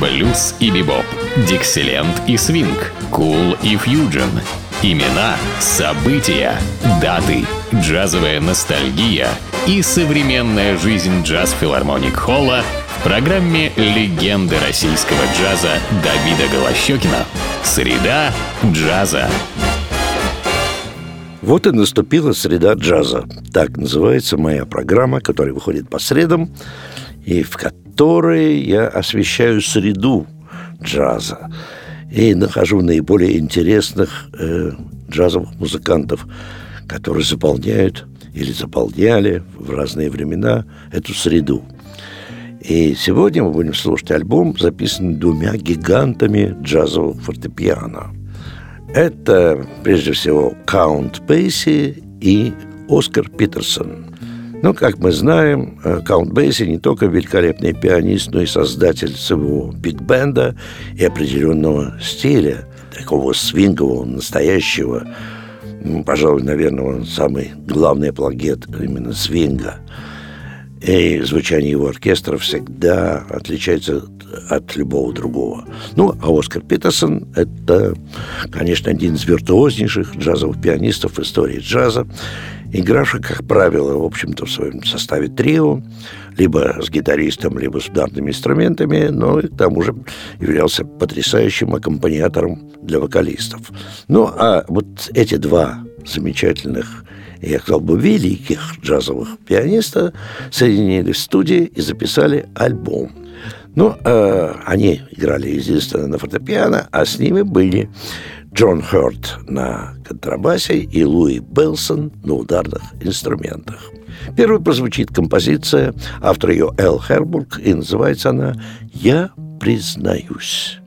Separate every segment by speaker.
Speaker 1: блюз и бибоп, дикселент и свинг, кул и фьюджен. Имена, события, даты, джазовая ностальгия и современная жизнь джаз-филармоник Холла в программе «Легенды российского джаза» Давида Голощекина. Среда джаза.
Speaker 2: Вот и наступила среда джаза. Так называется моя программа, которая выходит по средам, и в которой я освещаю среду джаза и нахожу наиболее интересных э, джазовых музыкантов, которые заполняют или заполняли в разные времена эту среду. И сегодня мы будем слушать альбом, записанный двумя гигантами джазового фортепиано. Это, прежде всего, Каунт Бейси и Оскар Питерсон. Но, как мы знаем, э, Каунт Бейси не только великолепный пианист, но и создатель своего биг-бенда и определенного стиля, такого свингового, настоящего, пожалуй, наверное, он самый главный апологет именно свинга. И звучание его оркестра всегда отличается от любого другого. Ну, а Оскар Питерсон – это, конечно, один из виртуознейших джазовых пианистов в истории джаза игравший, как правило, в общем-то, в своем составе трио, либо с гитаристом, либо с ударными инструментами, но и к тому же являлся потрясающим аккомпаниатором для вокалистов. Ну, а вот эти два замечательных я сказал бы, великих джазовых пианиста соединили в студии и записали альбом. Ну, э, они играли, естественно, на фортепиано, а с ними были Джон Хёрд на контрабасе и Луи Белсон на ударных инструментах. Первой прозвучит композиция, автор ее Эл Хербург, и называется она «Я признаюсь».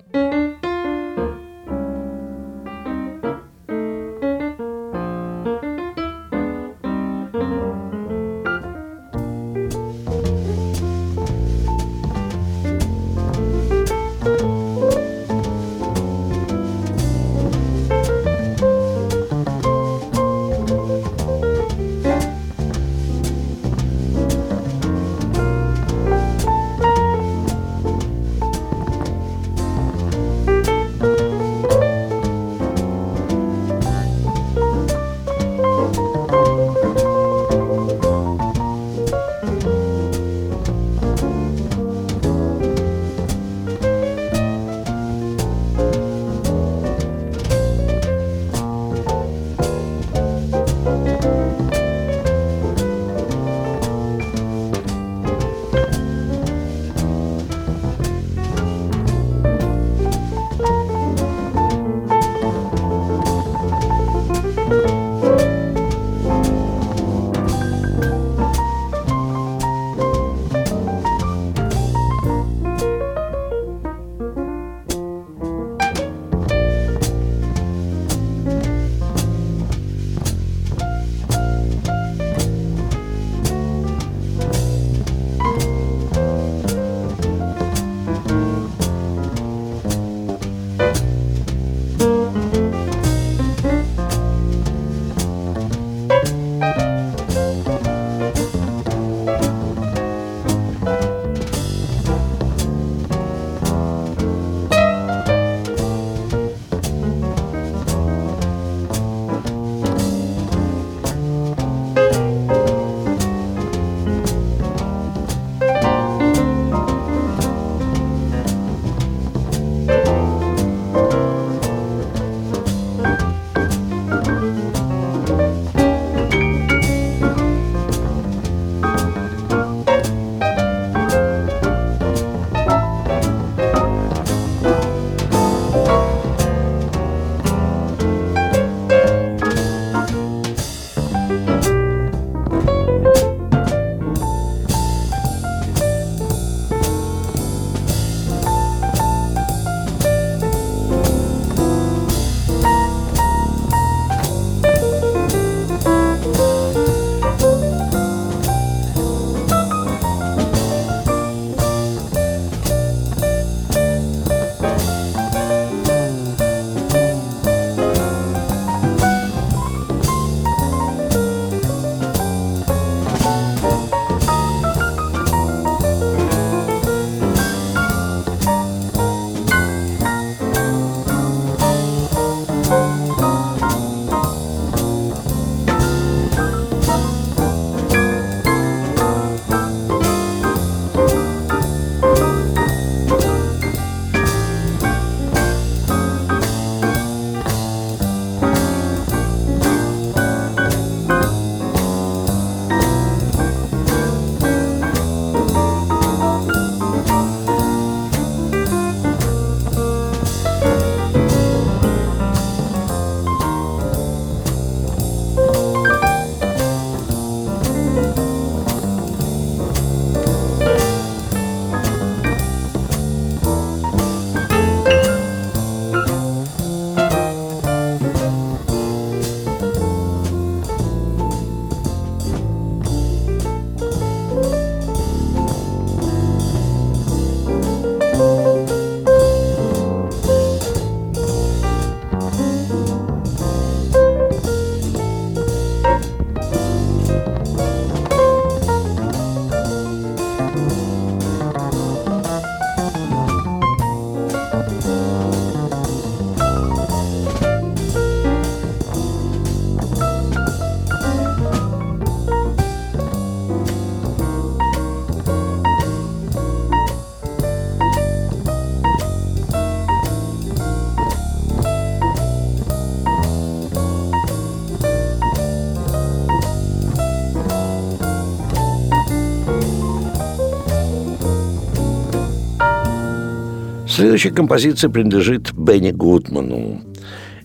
Speaker 2: Следующая композиция принадлежит Бенни Гудману.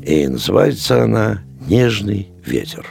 Speaker 2: И называется она «Нежный ветер».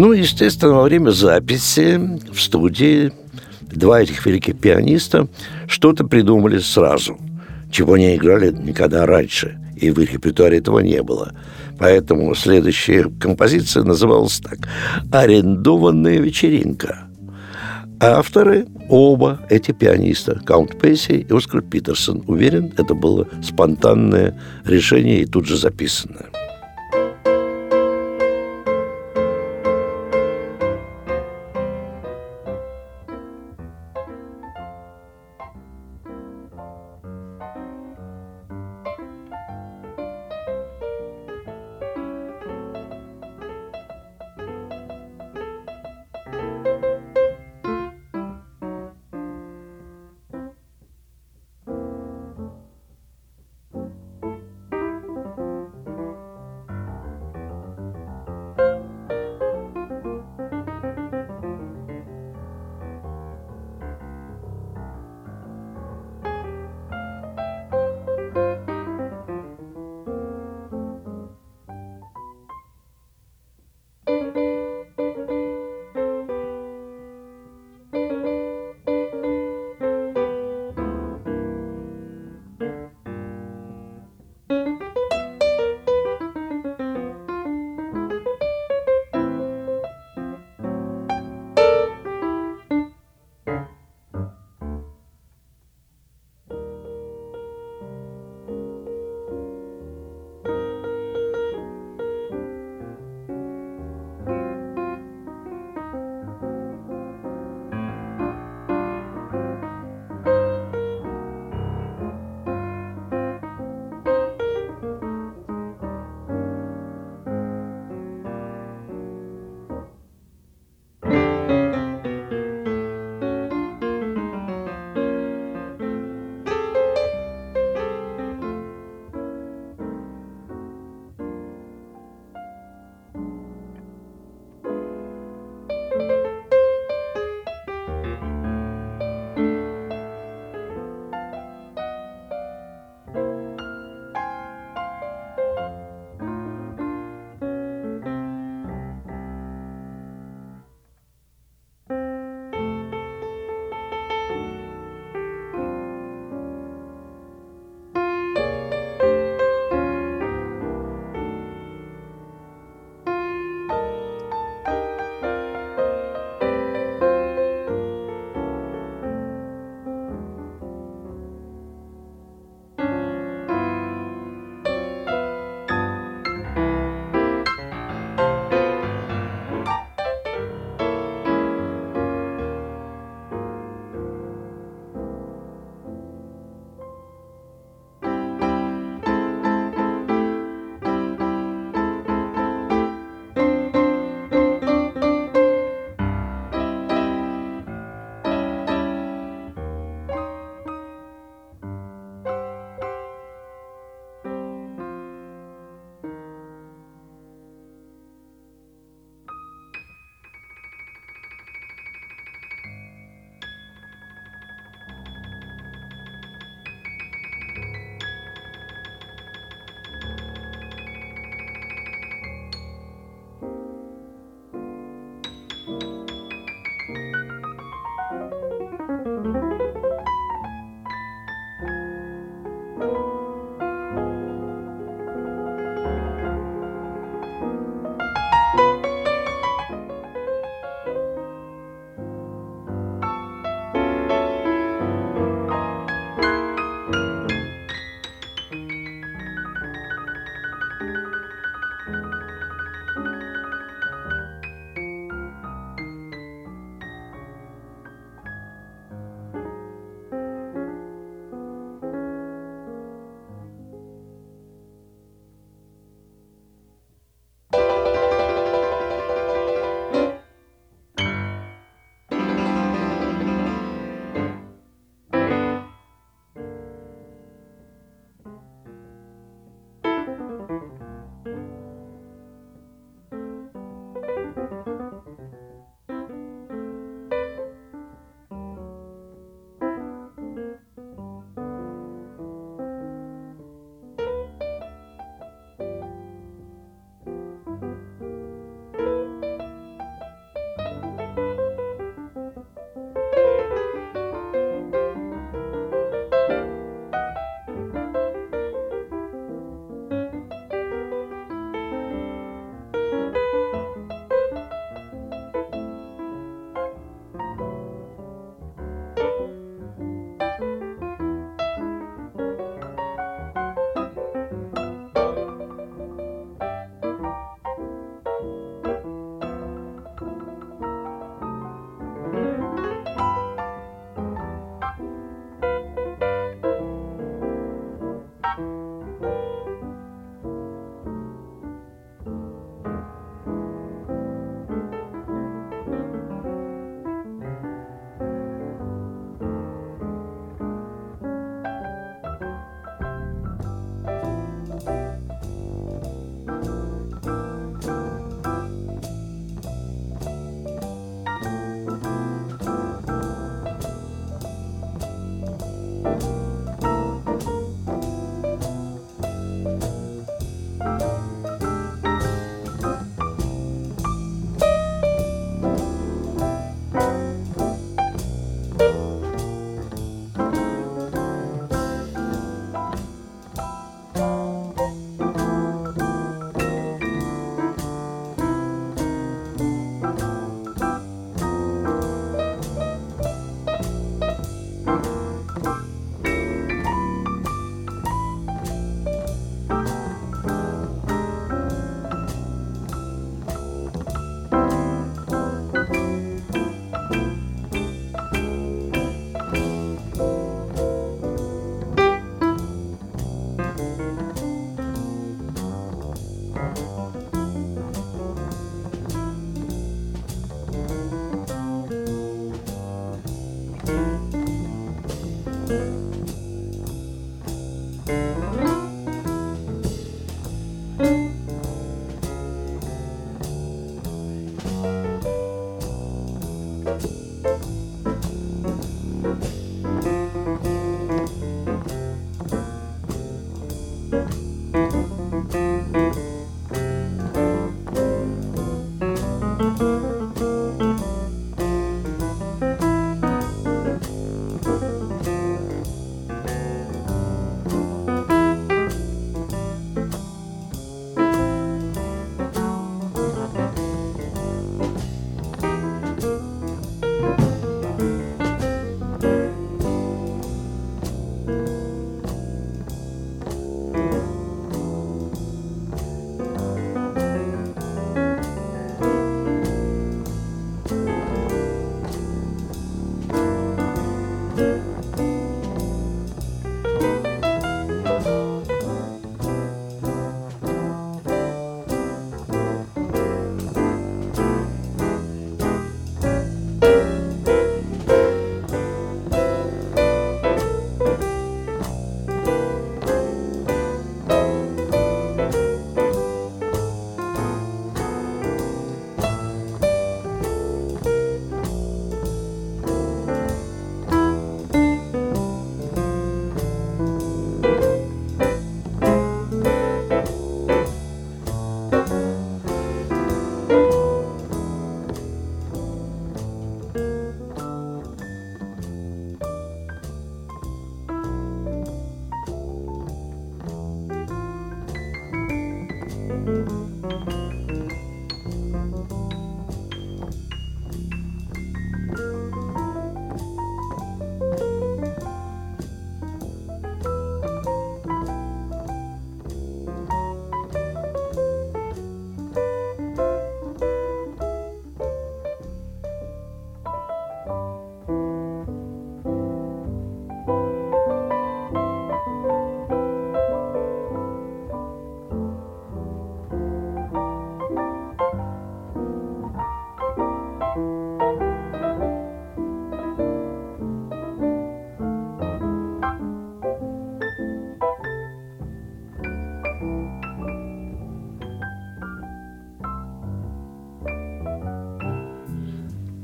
Speaker 2: Ну, естественно, во время записи в студии два этих великих пианиста что-то придумали сразу, чего не играли никогда раньше, и в их репертуаре этого не было. Поэтому следующая композиция называлась так «Арендованная вечеринка». А авторы оба эти пианиста, Каунт Пейси и Оскар Питерсон. Уверен, это было спонтанное решение и тут же записанное.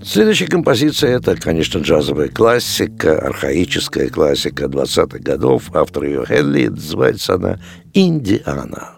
Speaker 2: Следующая композиция – это, конечно, джазовая классика, архаическая классика 20-х годов. Автор ее Хелли, называется она «Индиана».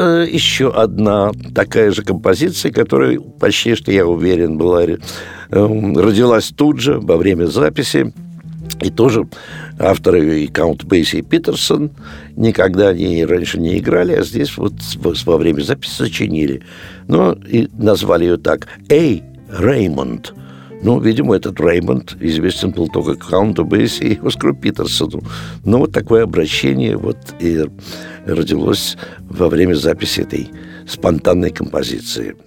Speaker 2: Еще одна такая же композиция, которая почти что, я уверен, была, э, родилась тут же во время записи. И тоже авторы и Каунт Бейси и Питерсон никогда они раньше не играли, а здесь вот во время записи сочинили. Ну, и назвали ее так «Эй, Реймонд», ну, видимо, этот Реймонд известен был только Каунту Бейси и Оскару Питерсону. Но вот такое обращение вот и родилось во время записи этой спонтанной композиции –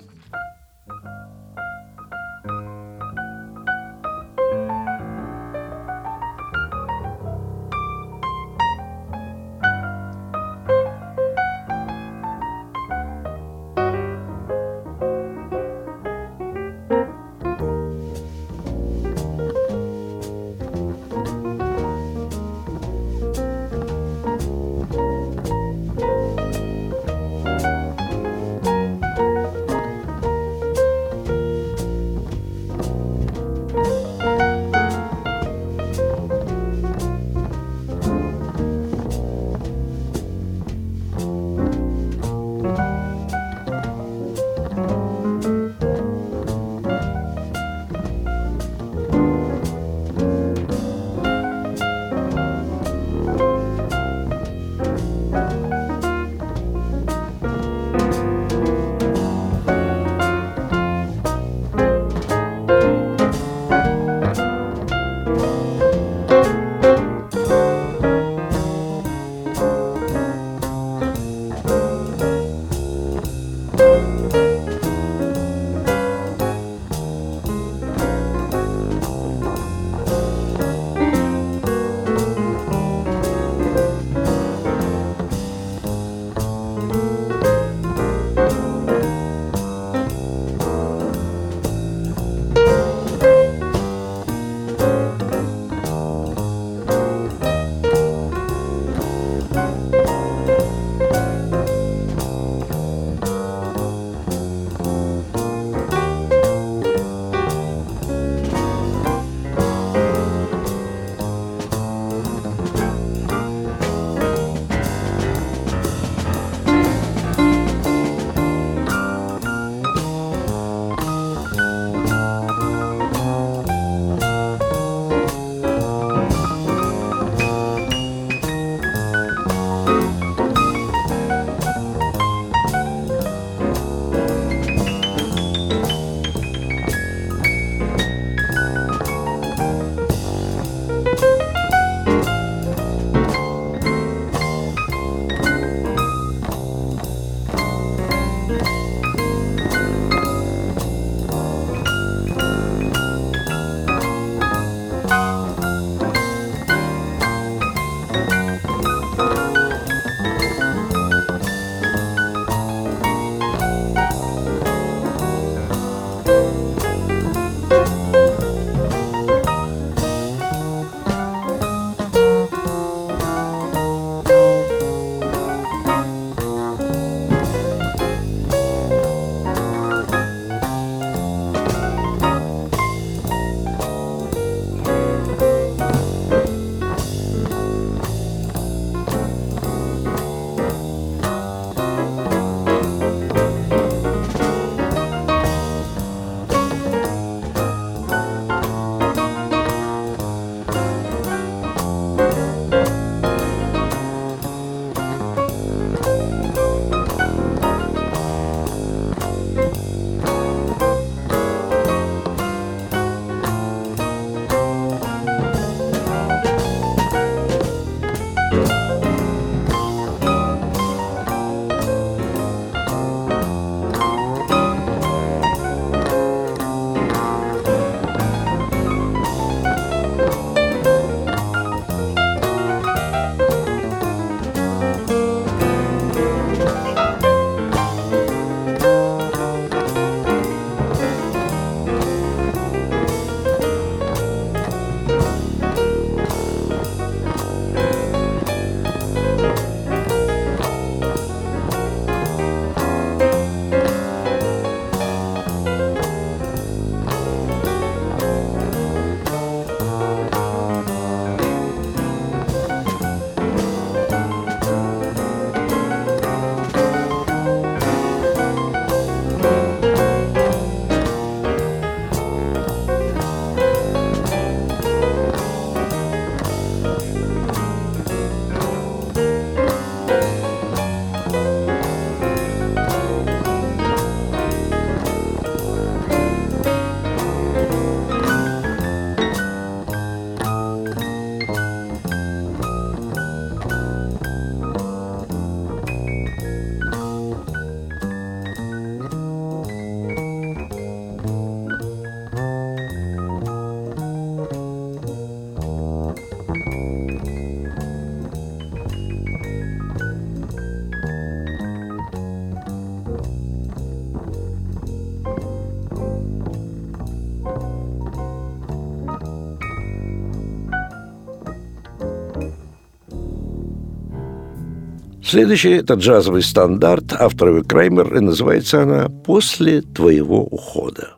Speaker 2: Следующий – это джазовый стандарт автора Краймер, и называется она «После твоего ухода».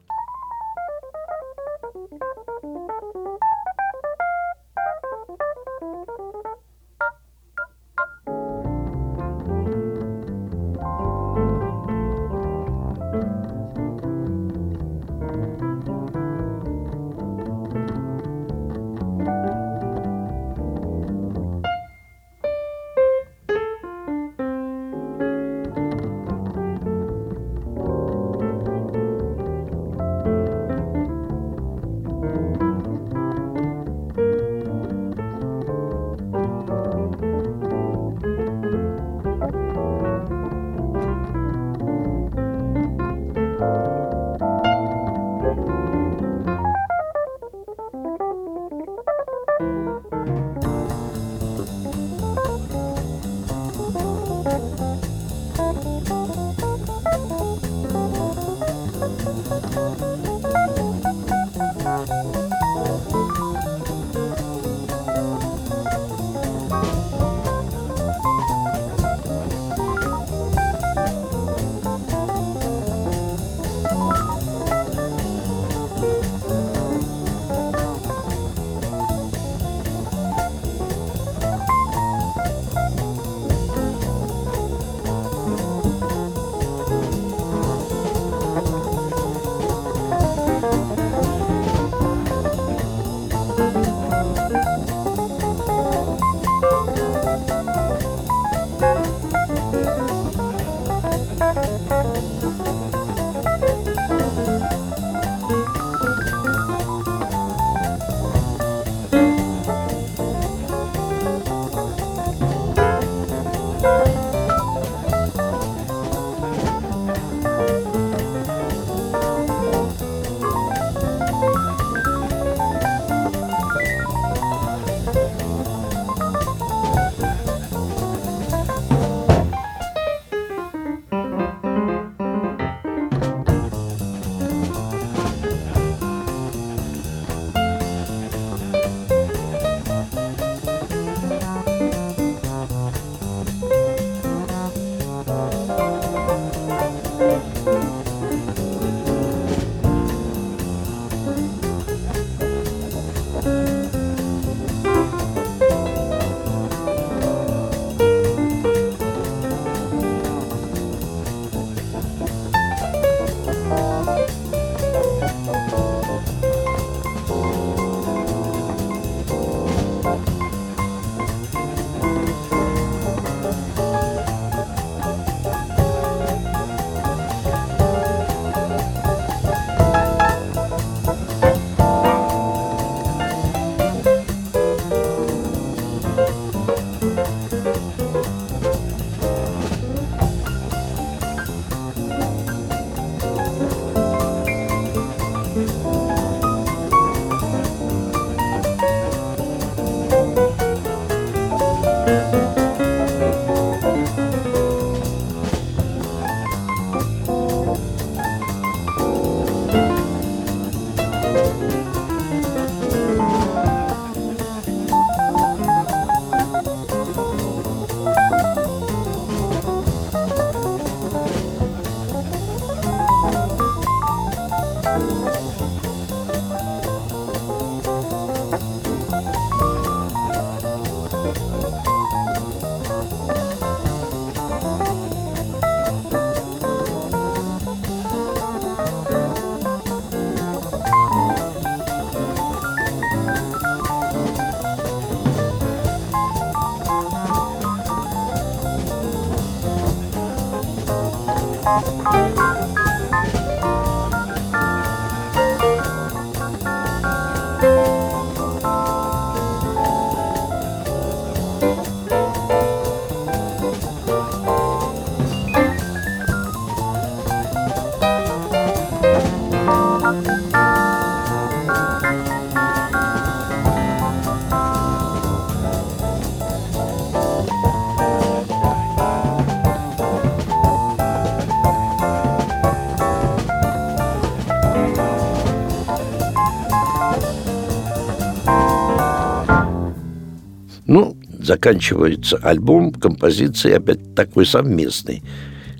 Speaker 2: Заканчивается альбом композиции опять такой совместный.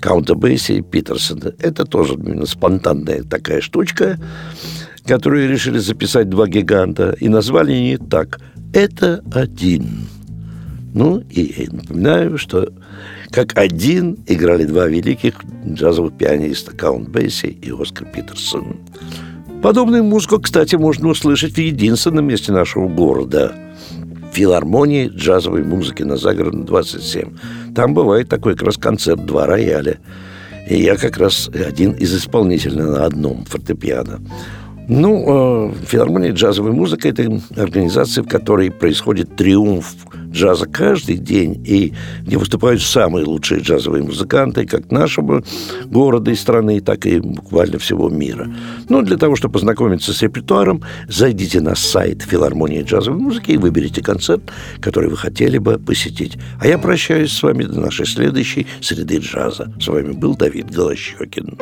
Speaker 2: Каунта Бейси и Питерсона. Это тоже именно спонтанная такая штучка, которую решили записать два гиганта и назвали не так. Это один. Ну, и напоминаю, что как один играли два великих джазовых пианиста Каунт Бейси и Оскар Питерсон. Подобную музыку, кстати, можно услышать в единственном месте нашего города – филармонии джазовой музыки на Загородном 27. Там бывает такой как раз концерт «Два рояля». И я как раз один из исполнителей на одном фортепиано. Ну, э, филармония джазовой музыки – это организация, в которой происходит триумф джаза каждый день, и где выступают самые лучшие джазовые музыканты, как нашего города и страны, так и буквально всего мира. Ну, для того, чтобы познакомиться с репертуаром, зайдите на сайт филармонии джазовой музыки и выберите концерт, который вы хотели бы посетить. А я прощаюсь с вами до нашей следующей среды джаза. С вами был Давид Голощекин.